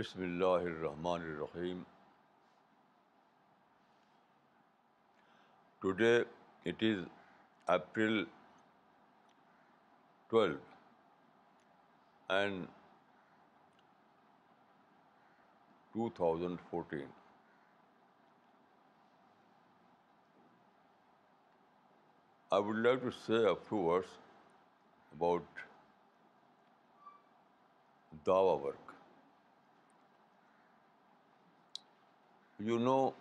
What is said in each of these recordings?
بسم اللہ الرحمن الرحیم today it is April twelve and two thousand fourteen I would like to say a few words about Dawa work you know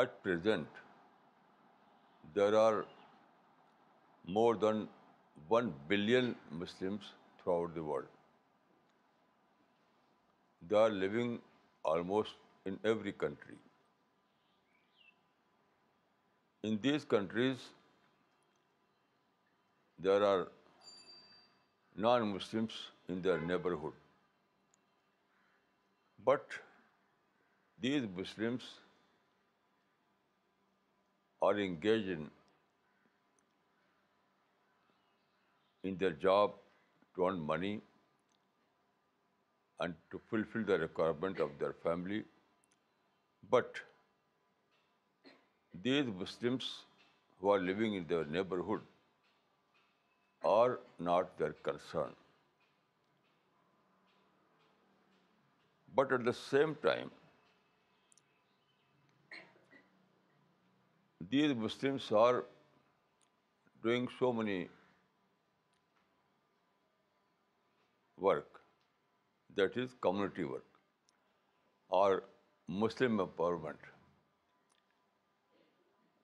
at present there are more than 1 billion Muslims throughout the world. They are living almost in every country. In these countries, there are non-Muslims in their neighborhood. But these Muslims are engaged in their job to earn money and to fulfill the requirement of their family. But these Muslims who are living in their neighborhood are not their concern. But at the same time, these Muslims are doing so many work, that is community work or Muslim empowerment.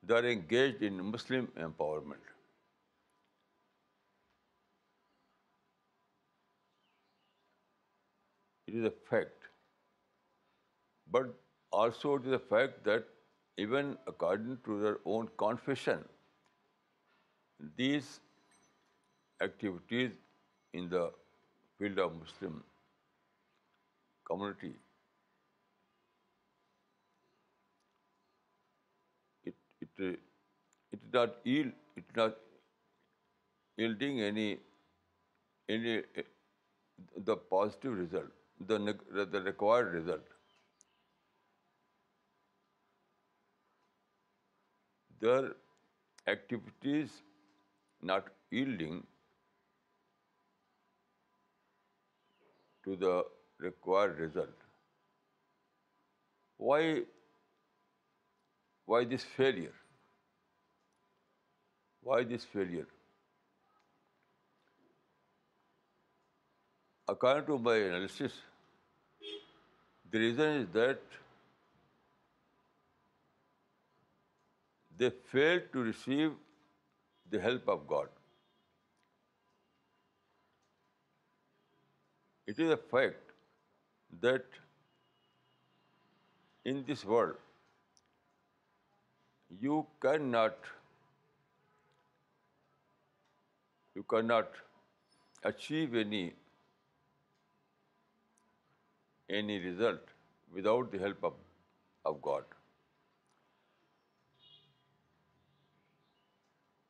They are engaged in Muslim empowerment. It is a fact but also to the fact that even according to their own confession, these activities in the field of Muslim community, it is not yielding any eh, the positive result, the required result. their activities not yielding to the required result. Why this failure? Why this failure? According to my analysis, the reason is that they fail to receive the help of God. It is a fact that in this world, you cannot achieve any result without the help of God.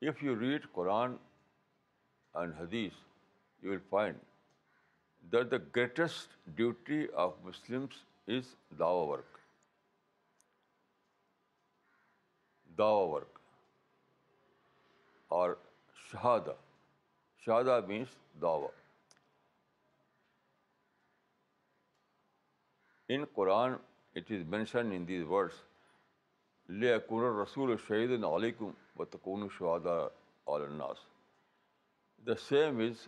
If you read Quran and حدیث you will find there the greatest duty of Muslims is Dawa work Dawa work or شہادہ شہادہ means دعو in Quran it is mention in these words لے اکور رسول شہید علیکم و تکون الناس the same is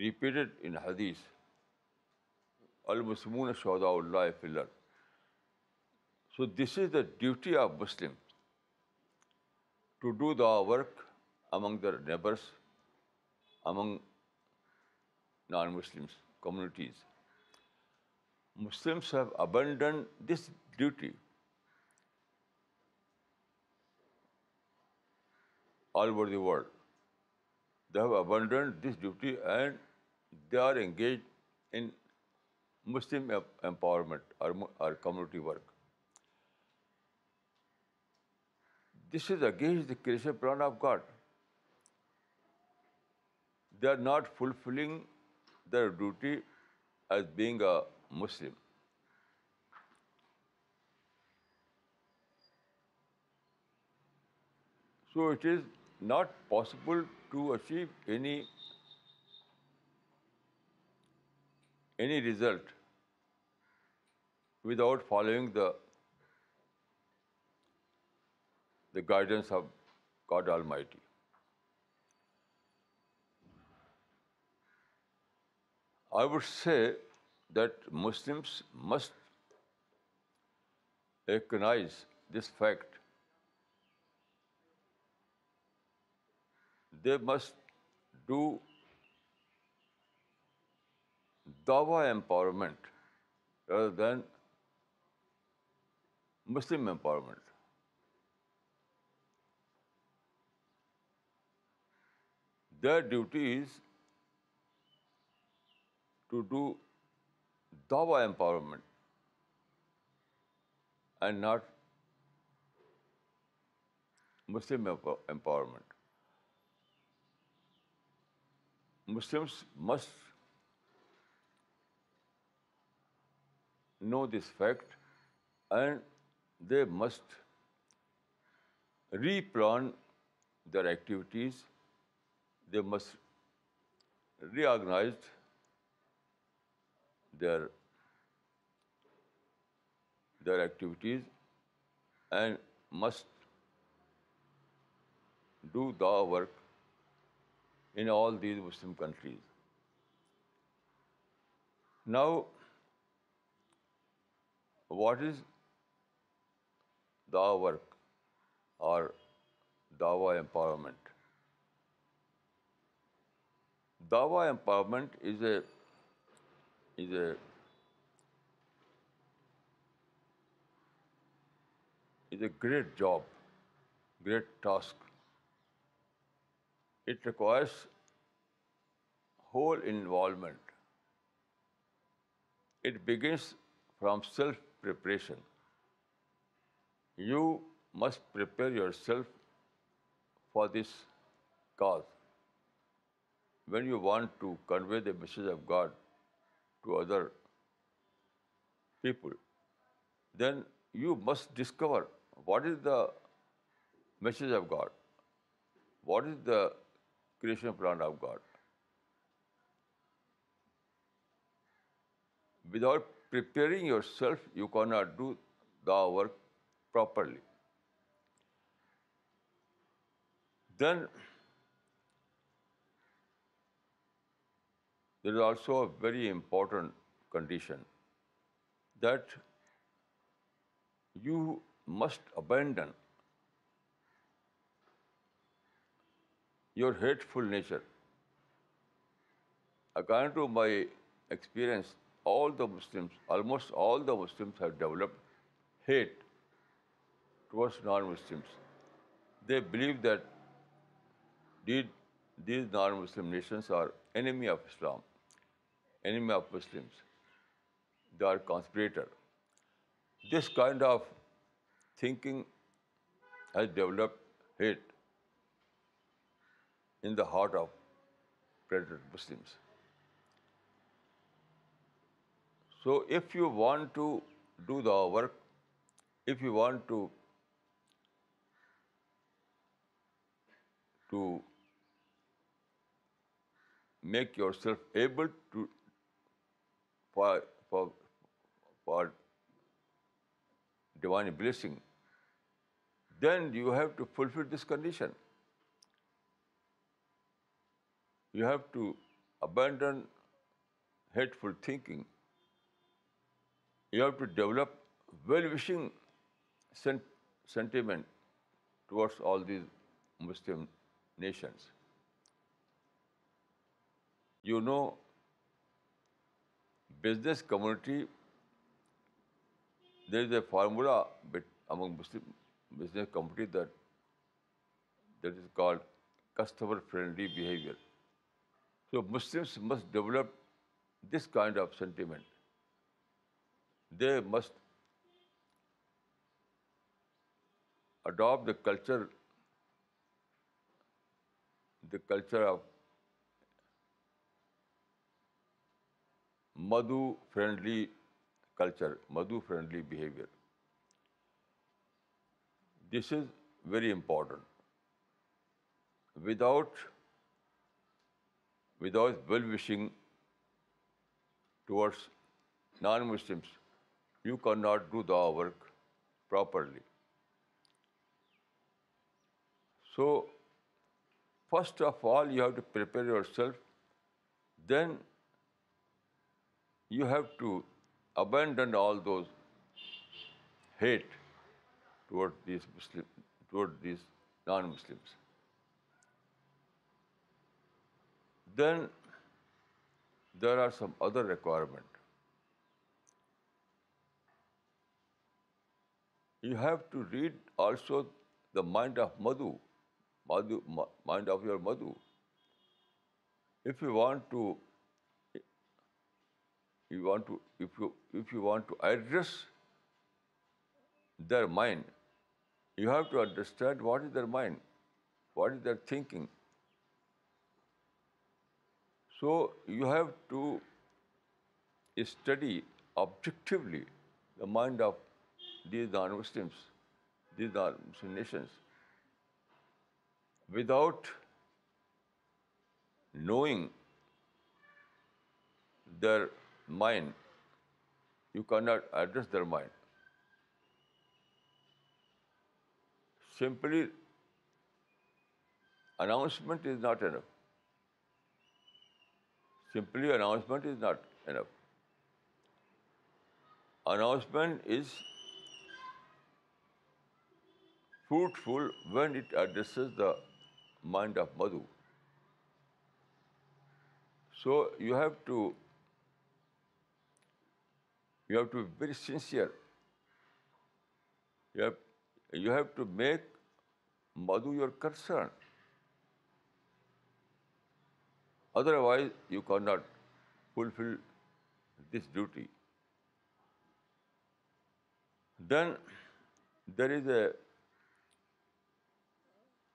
repeated in حدیث المسمون شہدا اللہ filler so this is the duty of Muslim to do the work among the neighbours among non Muslims communities Muslims have abandon this duty all over the world. They have abandoned this duty and they are engaged in Muslim empowerment or community work. This is against the creation plan of God. They are not fulfilling their duty as being a Muslim. So it is not possible to achieve any result without following the guidance of God Almighty. I would say that Muslims must recognize this fact they must do Dawa empowerment rather than Muslim empowerment. Their duty is to do Dawa empowerment and not Muslim empowerment. Muslims must know this fact and they must replan their activities, they must reorganize their activities and must do the work in all these Muslim countries now what is the work or Dawa empowerment Dawa empowerment is a is a is a great job great task It requires whole involvement. It begins from self-preparation. You must prepare yourself for this cause. When you want to convey the message of God to other people, then you must discover what is the message of God, what is the creation plan of God. Without preparing yourself, you cannot do the work properly. Then there is also a very important condition that you must abandon your hateful nature. According to my experience, almost all the Muslims have developed hate towards non-Muslims. They believe that these non-Muslim nations are enemy of Islam, enemy of Muslims. They are conspirator. This kind of thinking has developed hate in the heart of predatory Muslims. So if you want to do the work, if you want to make yourself able to for divine blessing, then you have to fulfill this condition. You have to abandon hateful thinking. You have to develop well-wishing sentiment towards all these Muslim nations. You know, business community, there is a formula among Muslim business community that is called customer-friendly behavior. So Muslims must develop this kind of sentiment they must adapt the culture the culture of مدو friendly culture مدو friendly behaviour this is very important without without well-wishing towards non-Muslims, you cannot do the work properly. So, first of all, you have to prepare yourself. Then you have to abandon all those hate toward these non-Muslims. Then there are some other requirements. You have to read also the mind of Madhu, mind of your Madhu. If you want to, if you want to address their mind, you have to understand what is their mind, what is their thinking. So you have to study objectively the mind of these non-Muslims, these non-Muslim nations. Without knowing their mind, you cannot address their mind. Simply announcement is not enough. Simply announcement is not enough. Announcement is fruitful when it addresses the mind of Madhu. So you have to be very sincere. You have to make Madhu your concern. Otherwise you can not fulfil this duty then there is a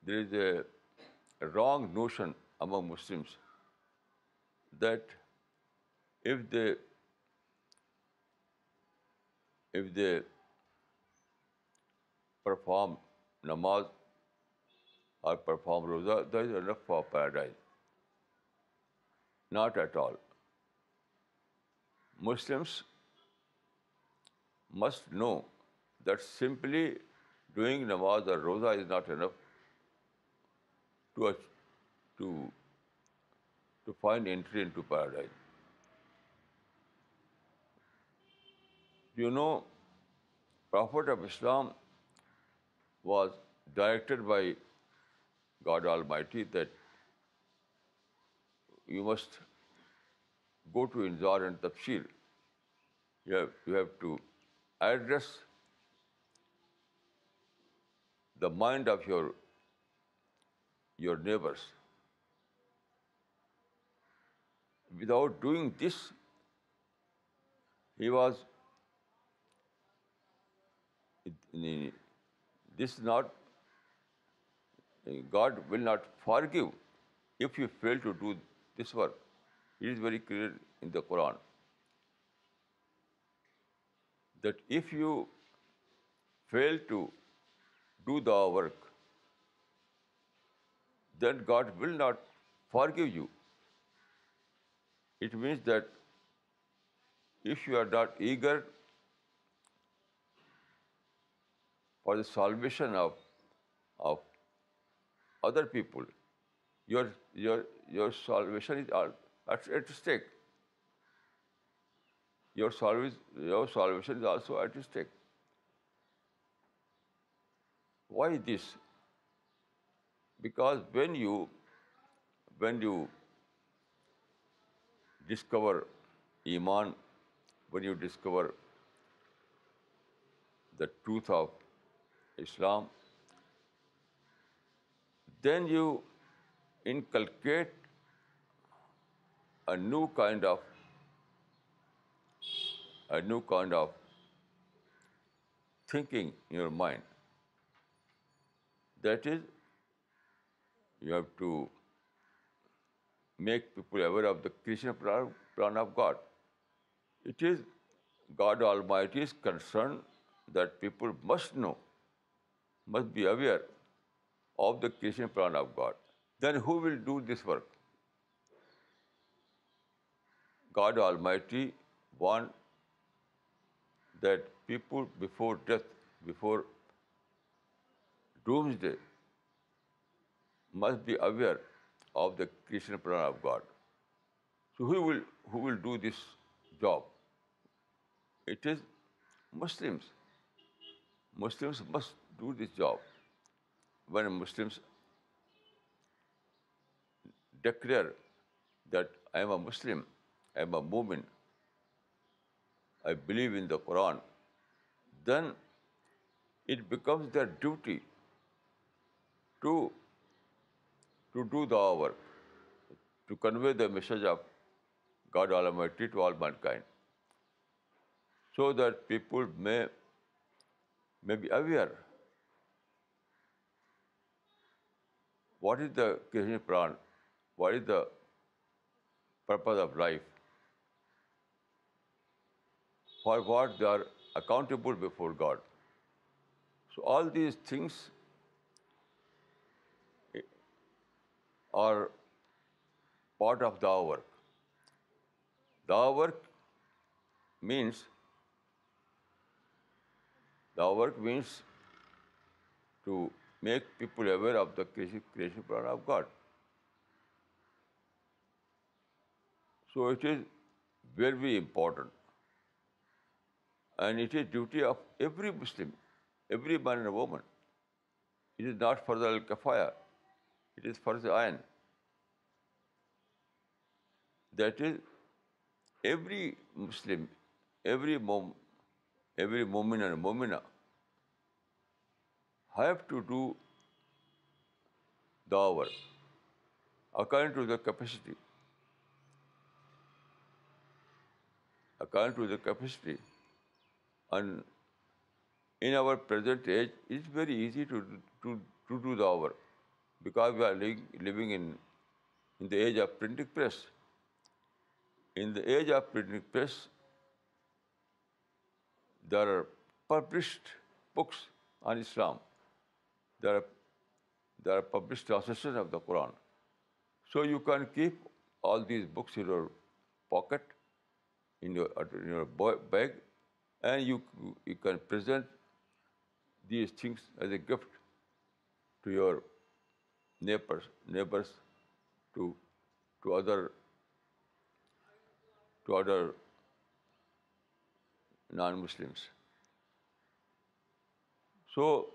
there is a wrong notion among Muslims that if they if they perform نماز or perform روزہ there is a nick of paradise not at all Muslims must know that simply doing نماز or روزہ is not enough to to to find entry in to paradise you know prophet of Islam was directed by God almighty that you must go to انزار and تفصیل you have to address the mind of your your neighbours without doing this he was this not God will not forgive if you fail to do this work. It is very clear in the Quran that if you fail to do the work, then God will not forgive you. It means that if you are not eager for the salvation of other people, your your salvation is at stake. Your salvation is also at stake. Why this? Because when you discover Iman, when you discover the truth of Islam, then you inculcate a new kind of thinking in your mind. That is, you have to make people aware of the Krishna plan of God. It is God Almighty's concern that people must know, must be aware of the Krishna plan of God then who will do this work? God Almighty wants that people before death, before doomsday, must be aware of the creation plan of God. So who will do this job? It is Muslims. Muslims must do this job. When Muslims declare that I am a Muslim, I am a Mu'min, I believe in the Quran, then it becomes their duty to do the work, to convey the message of God Almighty to all mankind, so that people may be aware what is the Christian plan what is the purpose of life? For what they are accountable before God. So all these things are part of the work. The work means to make people aware of the creation plan of God. So it is very important. And it is duty of every Muslim, every man and woman. It is not Farz al-Kifaya, it is Farz Ayn. That is, every Muslim, every Mu'min and Mu'mina have to do dawah according to the capacity. according to the capacity. And in our present age, it's very easy to do the hour, because we are living in the age of printing press. In the age of printing press, there are published books on Islam. There are published translations of the Quran. So you can keep all these books in your pocket in your bag, and you can present these things as a gift to your neighbors, to other non-Muslims. So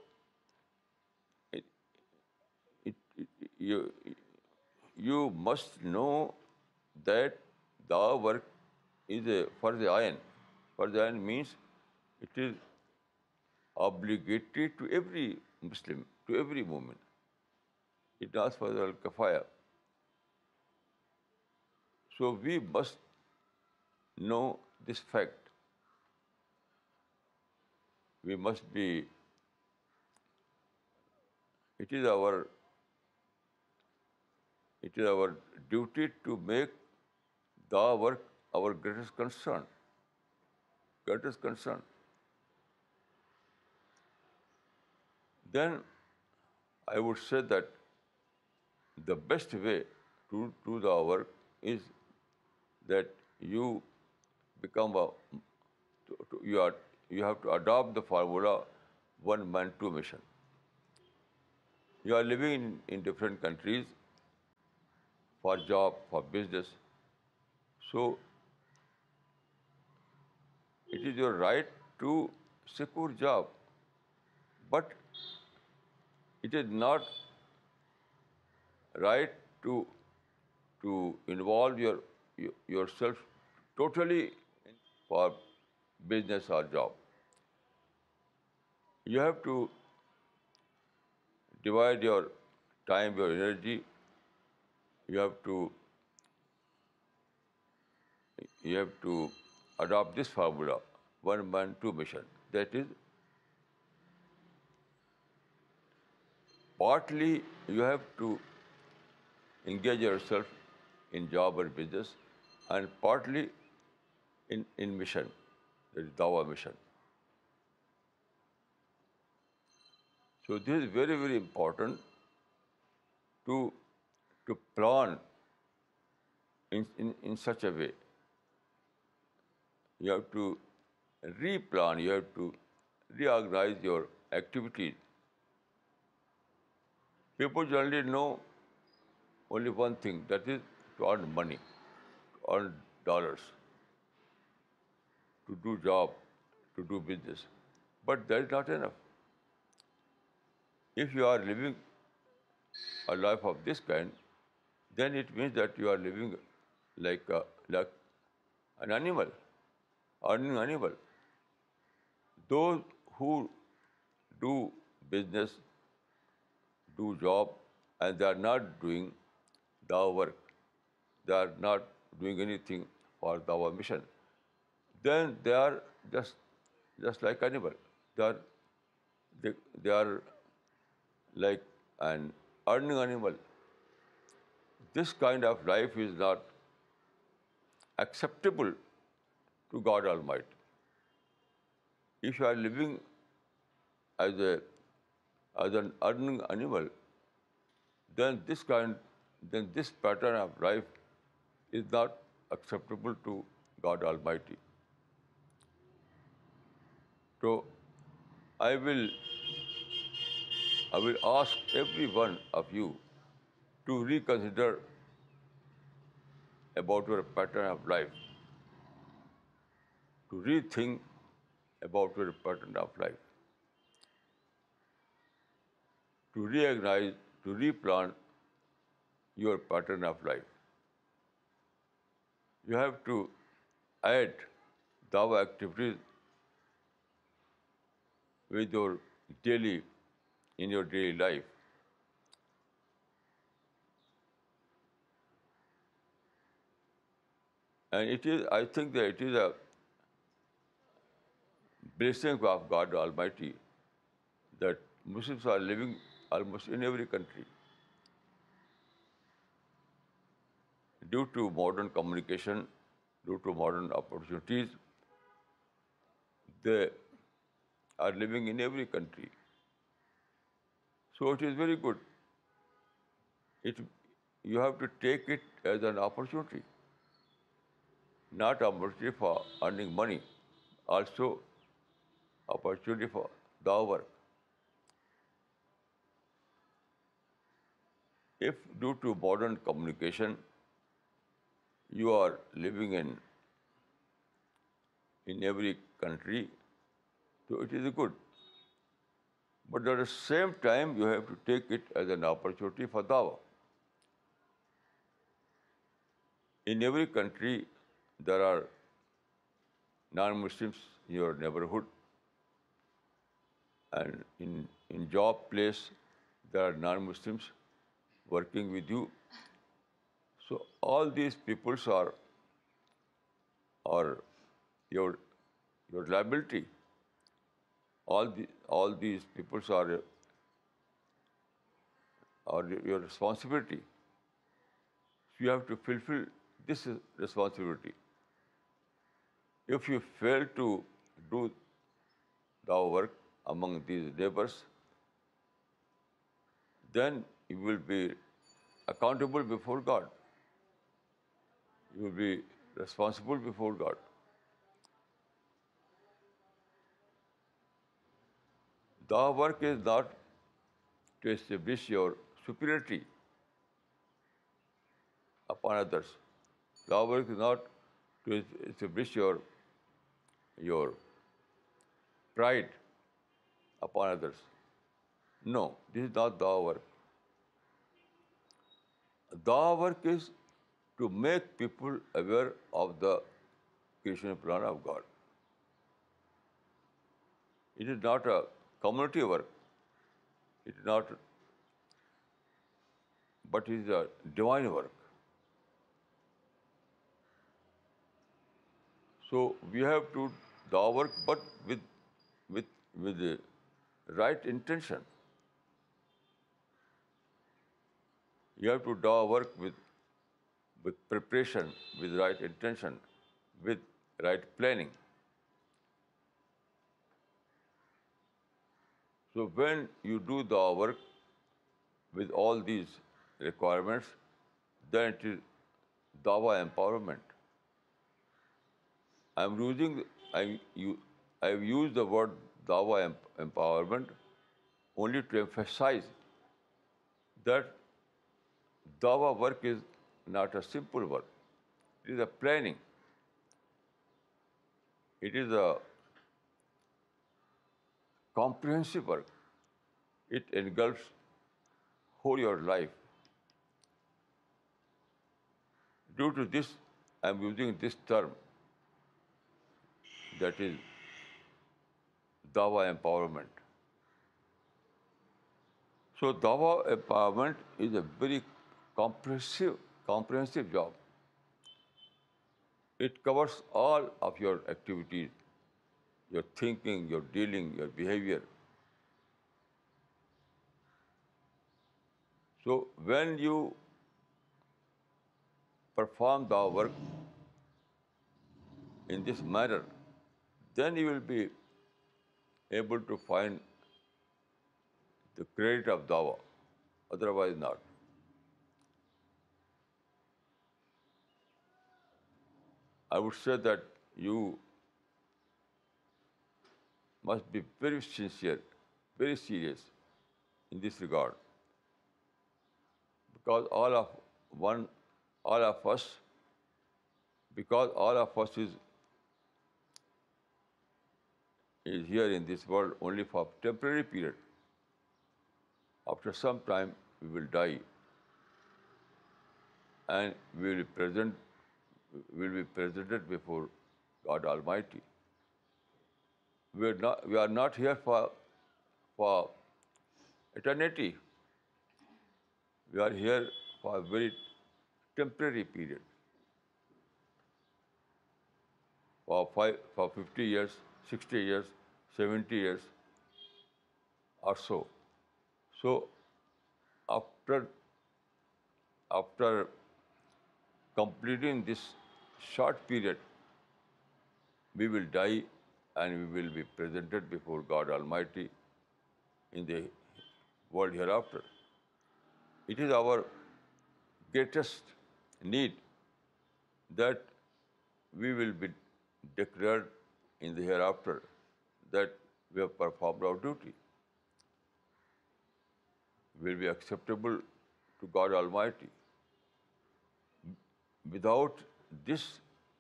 you must know that the work is a فرض the آئین for آئین means it is obligated to every Muslim to every woman it ناز فرض الکفایا so we must know this fact we must be it is our it is our duty to make the work our greatest concern. Greatest concern. Then I would say that the best way to do the work is that you become you have to adopt the formula one man, two mission. You are living in different countries for job, for business. So it is your right to secure job, but it is not right to involve yourself totally for business or job. You have to divide your time, your energy. You have to adapt this formula one one two mission that is partly you have to engage yourself in job and business and پارٹلیشن دعویشن so the is very very important to plan in such a way You have to replan, you have to reorganize your activities. People generally know only one thing, that is to earn money, to earn dollars, to do job, to do business. But that is not enough. If you are living a life of this kind, then it means that you are living like an animal earning animal. Those who do business, do job, and they are not doing the work, they are not doing anything for our mission, then they are just like animal. They are like an earning animal. This kind of life is not acceptable to God Almighty. If you are living as an earning animal, then this pattern of life is not acceptable to God Almighty. So I will ask every one of you to reconsider about your pattern of life to rethink about your pattern of life, to reorganize, to replan your pattern of life. You have to add dawa activities with your daily, in your daily life. And it is, I think that it is a blessing of God Almighty that Muslims are living almost in every country. Due to modern communication, due to modern opportunities, they are living in every country. So it is very good. You have to take it as an opportunity, not opportunity for earning money, also opportunity for Dao work. If due to modern communication you are living in every country, so it is good. But at the same time, you have to take it as an opportunity for Dawah. In every country, there are non-Muslims in your neighborhood and in job place there are non-Muslims working with you. So all these peoples are your liability. All these peoples are your responsibility. You have to fulfill this responsibility. If you fail to do the work, among these neighbors, then you will be accountable before God. You will be responsible before God. The work is not to establish your superiority upon others. The work is not to establish your pride upon others. No, this is not dawa work. Dawa work is to make people aware of the creation plan of God. It is not a community work. It is not, but it is a divine work. So we have to do our work, but with right intention. You have to do our work with preparation, with right intention, with right planning. So when you do the work with all these requirements, then it is dawa empowerment. I have used the word دعوی empowerment only to emphasise that دعوی work is not a simple work it is a planning it is a comprehensive work it engulfs whole your life due to this I am using this term that is Dawa empowerment. So Dawa empowerment is a very comprehensive job. It covers all of your activities, your thinking, your dealing, your behavior. So when you perform the work in this manner, then you will be able to find the credit of Dawah, otherwise not. I would say that you must be very sincere, very serious in this regard, because all of us, because all of us is is here in this world only for a temporary period. After some time, we will die, and we will be presented before God Almighty. We are not here for eternity. We are here for a very temporary period. For 50 years, 60 years, 70 years or so. So after completing this short period, we will die and we will be presented before God Almighty in the world hereafter. It is our greatest need that we will be declared in the hereafter that we have performed our duty will be acceptable to God Almighty. Without this,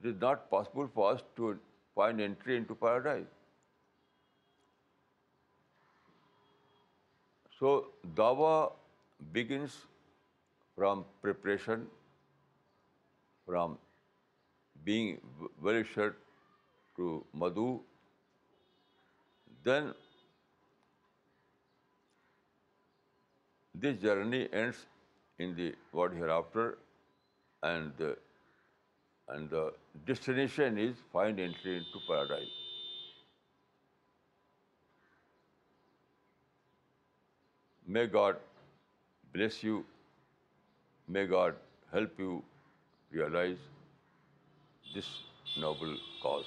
it is not possible for us to find entry into paradise. So, Dawa begins from preparation, from being well assured to Madhu, then this journey ends in the world hereafter, and the destination is fine entry into paradise. May God bless you. May God help you realize this noble cause.